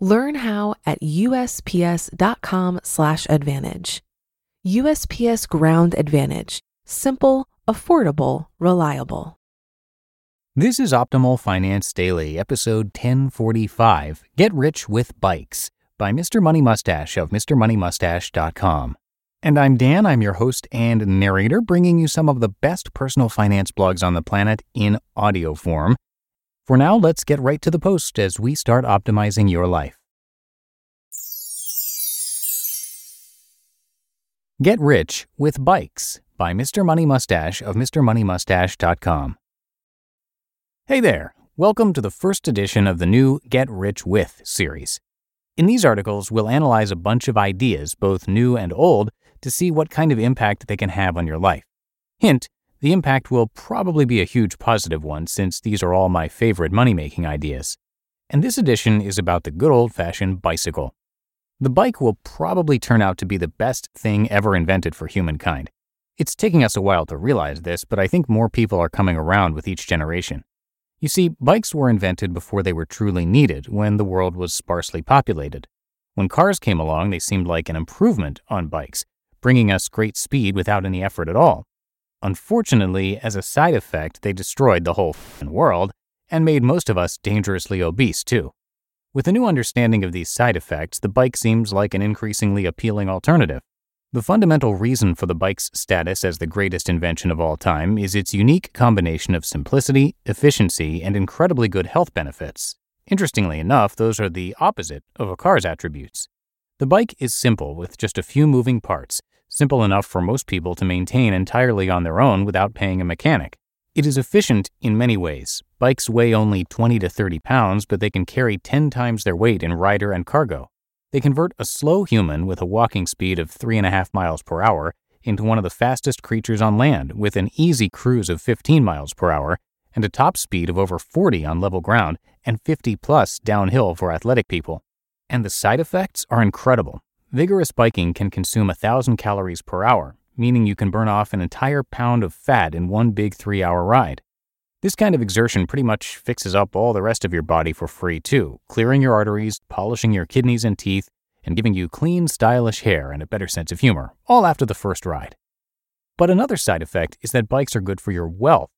Learn how at usps.com/advantage. USPS Ground Advantage: simple, affordable, reliable. This is Optimal Finance Daily, episode 1045 Get Rich with Bikes by Mr. Money Mustache of MrMoneyMustache.com. And I'm Dan, I'm your host and narrator, bringing you some of the best personal finance blogs on the planet in audio form. For now, let's get right to the post as we start optimizing your life. Get Rich with Bikes by Mr. Money Mustache of MrMoneyMustache.com. Hey there, welcome to the first edition of the new Get Rich With series. In these articles, we'll analyze a bunch of ideas, both new and old, to see what kind of impact they can have on your life. Hint, the impact will probably be a huge positive one since these are all my favorite money making ideas. And this edition is about the good old fashioned bicycle. The bike will probably turn out to be the best thing ever invented for humankind. It's taking us a while to realize this, but I think more people are coming around with each generation. You see, bikes were invented before they were truly needed, when the world was sparsely populated. When cars came along, they seemed like an improvement on bikes, bringing us great speed without any effort at all. Unfortunately, as a side effect, they destroyed the whole world and made most of us dangerously obese, too. With a new understanding of these side effects, the bike seems like an increasingly appealing alternative. The fundamental reason for the bike's status as the greatest invention of all time is its unique combination of simplicity, efficiency, and incredibly good health benefits. Interestingly enough, those are the opposite of a car's attributes. The bike is simple with just a few moving parts, simple enough for most people to maintain entirely on their own without paying a mechanic. It is efficient in many ways. Bikes weigh only 20 to 30 pounds, but they can carry 10 times their weight in rider and cargo. They convert a slow human with a walking speed of 3.5 miles per hour into one of the fastest creatures on land with an easy cruise of 15 miles per hour and a top speed of over 40 on level ground and 50 plus downhill for athletic people. And the side effects are incredible. Vigorous biking can consume 1,000 calories per hour, meaning you can burn off an entire pound of fat in one big three hour ride. This kind of exertion pretty much fixes up all the rest of your body for free, too, clearing your arteries, polishing your kidneys and teeth, and giving you clean, stylish hair and a better sense of humor, all after the first ride. But another side effect is that bikes are good for your wealth.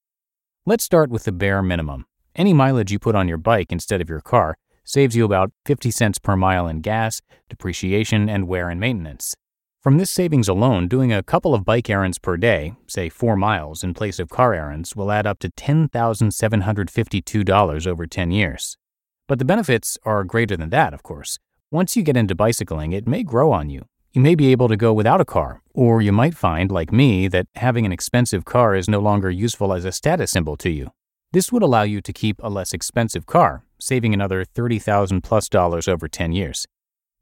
Let's start with the bare minimum. Any mileage you put on your bike instead of your car saves you about 50 cents per mile in gas, depreciation, and wear and maintenance. From this savings alone, doing a couple of bike errands per day, say 4 miles in place of car errands, will add up to $10,752 over 10 years. But the benefits are greater than that, of course. Once you get into bicycling, it may grow on you. You may be able to go without a car, or you might find, like me, that having an expensive car is no longer useful as a status symbol to you. This would allow you to keep a less expensive car, saving another 30,000 plus dollars over 10 years.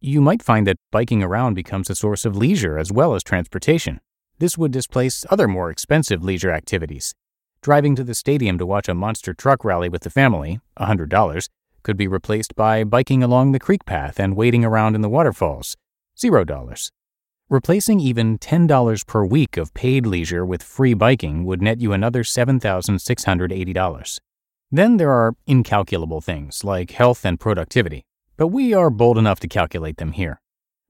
You might find that biking around becomes a source of leisure as well as transportation. This would displace other more expensive leisure activities. Driving to the stadium to watch a monster truck rally with the family, $100, could be replaced by biking along the creek path and wading around in the waterfalls, $0. Replacing even $10 per week of paid leisure with free biking would net you another $7,680. Then there are incalculable things like health and productivity, but we are bold enough to calculate them here.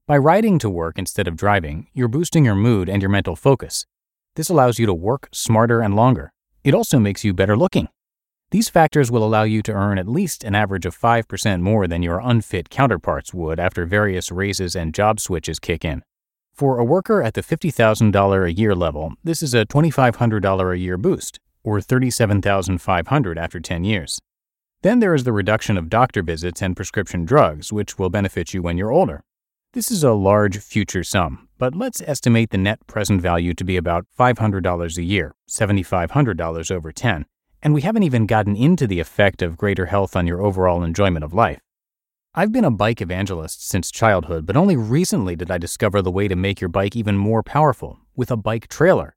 By riding to work instead of driving, you're boosting your mood and your mental focus. This allows you to work smarter and longer. It also makes you better looking. These factors will allow you to earn at least an average of 5% more than your unfit counterparts would after various raises and job switches kick in. For a worker at the $50,000 a year level, this is a $2,500 a year boost, or 37,500 after 10 years. Then there is the reduction of doctor visits and prescription drugs, which will benefit you when you're older. This is a large future sum, but let's estimate the net present value to be about $500 a year, $7,500 over 10, and we haven't even gotten into the effect of greater health on your overall enjoyment of life. I've been a bike evangelist since childhood, but only recently did I discover the way to make your bike even more powerful with a bike trailer.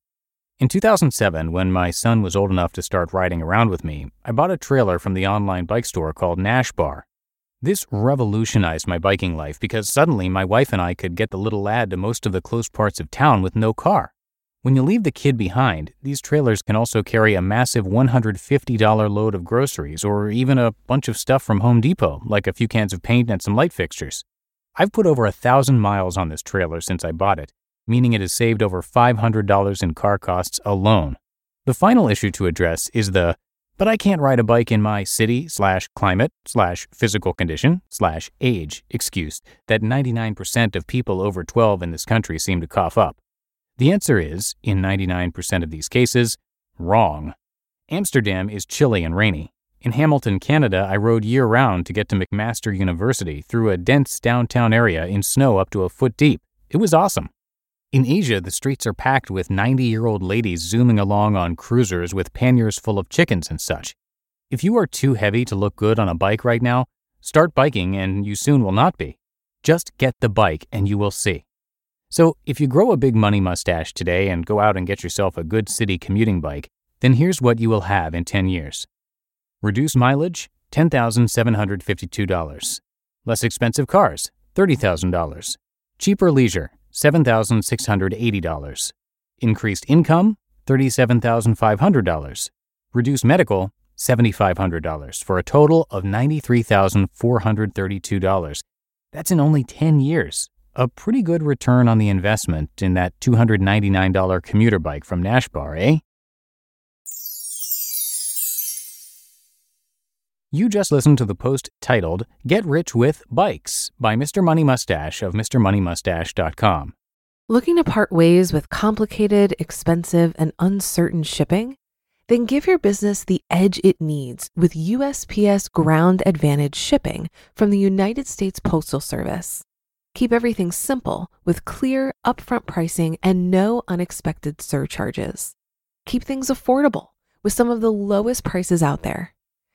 In 2007, when my son was old enough to start riding around with me, I bought a trailer from the online bike store called Nash Bar. This revolutionized my biking life because suddenly my wife and I could get the little lad to most of the close parts of town with no car. When you leave the kid behind, these trailers can also carry a massive $150 load of groceries or even a bunch of stuff from Home Depot, like a few cans of paint and some light fixtures. I've put over a thousand miles on this trailer since I bought it, meaning it has saved over $500 in car costs alone. The final issue to address is the but I can't ride a bike in my city slash climate slash physical condition slash age excuse that 99% of people over 12 in this country seem to cough up. The answer is, in 99% of these cases, wrong. Amsterdam is chilly and rainy. In Hamilton, Canada, I rode year round to get to McMaster University through a dense downtown area in snow up to a foot deep. It was awesome. In Asia, the streets are packed with 90 year old ladies zooming along on cruisers with panniers full of chickens and such. If you are too heavy to look good on a bike right now, start biking and you soon will not be. Just get the bike and you will see. So, if you grow a big money mustache today and go out and get yourself a good city commuting bike, then here's what you will have in 10 years. Reduced mileage, $10,752. Less expensive cars, $30,000. Cheaper leisure, $7,680. Increased income, $37,500. Reduced medical, $7,500 for a total of $93,432. That's in only 10 years a pretty good return on the investment in that $299 commuter bike from Nashbar, eh? You just listened to the post titled Get Rich with Bikes by Mr. Money Mustache of MrMoneyMustache.com. Looking to part ways with complicated, expensive, and uncertain shipping? Then give your business the edge it needs with USPS Ground Advantage shipping from the United States Postal Service. Keep everything simple with clear, upfront pricing and no unexpected surcharges. Keep things affordable with some of the lowest prices out there.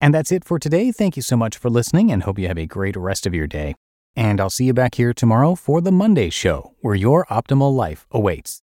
And that's it for today. Thank you so much for listening and hope you have a great rest of your day. And I'll see you back here tomorrow for the Monday show, where your optimal life awaits.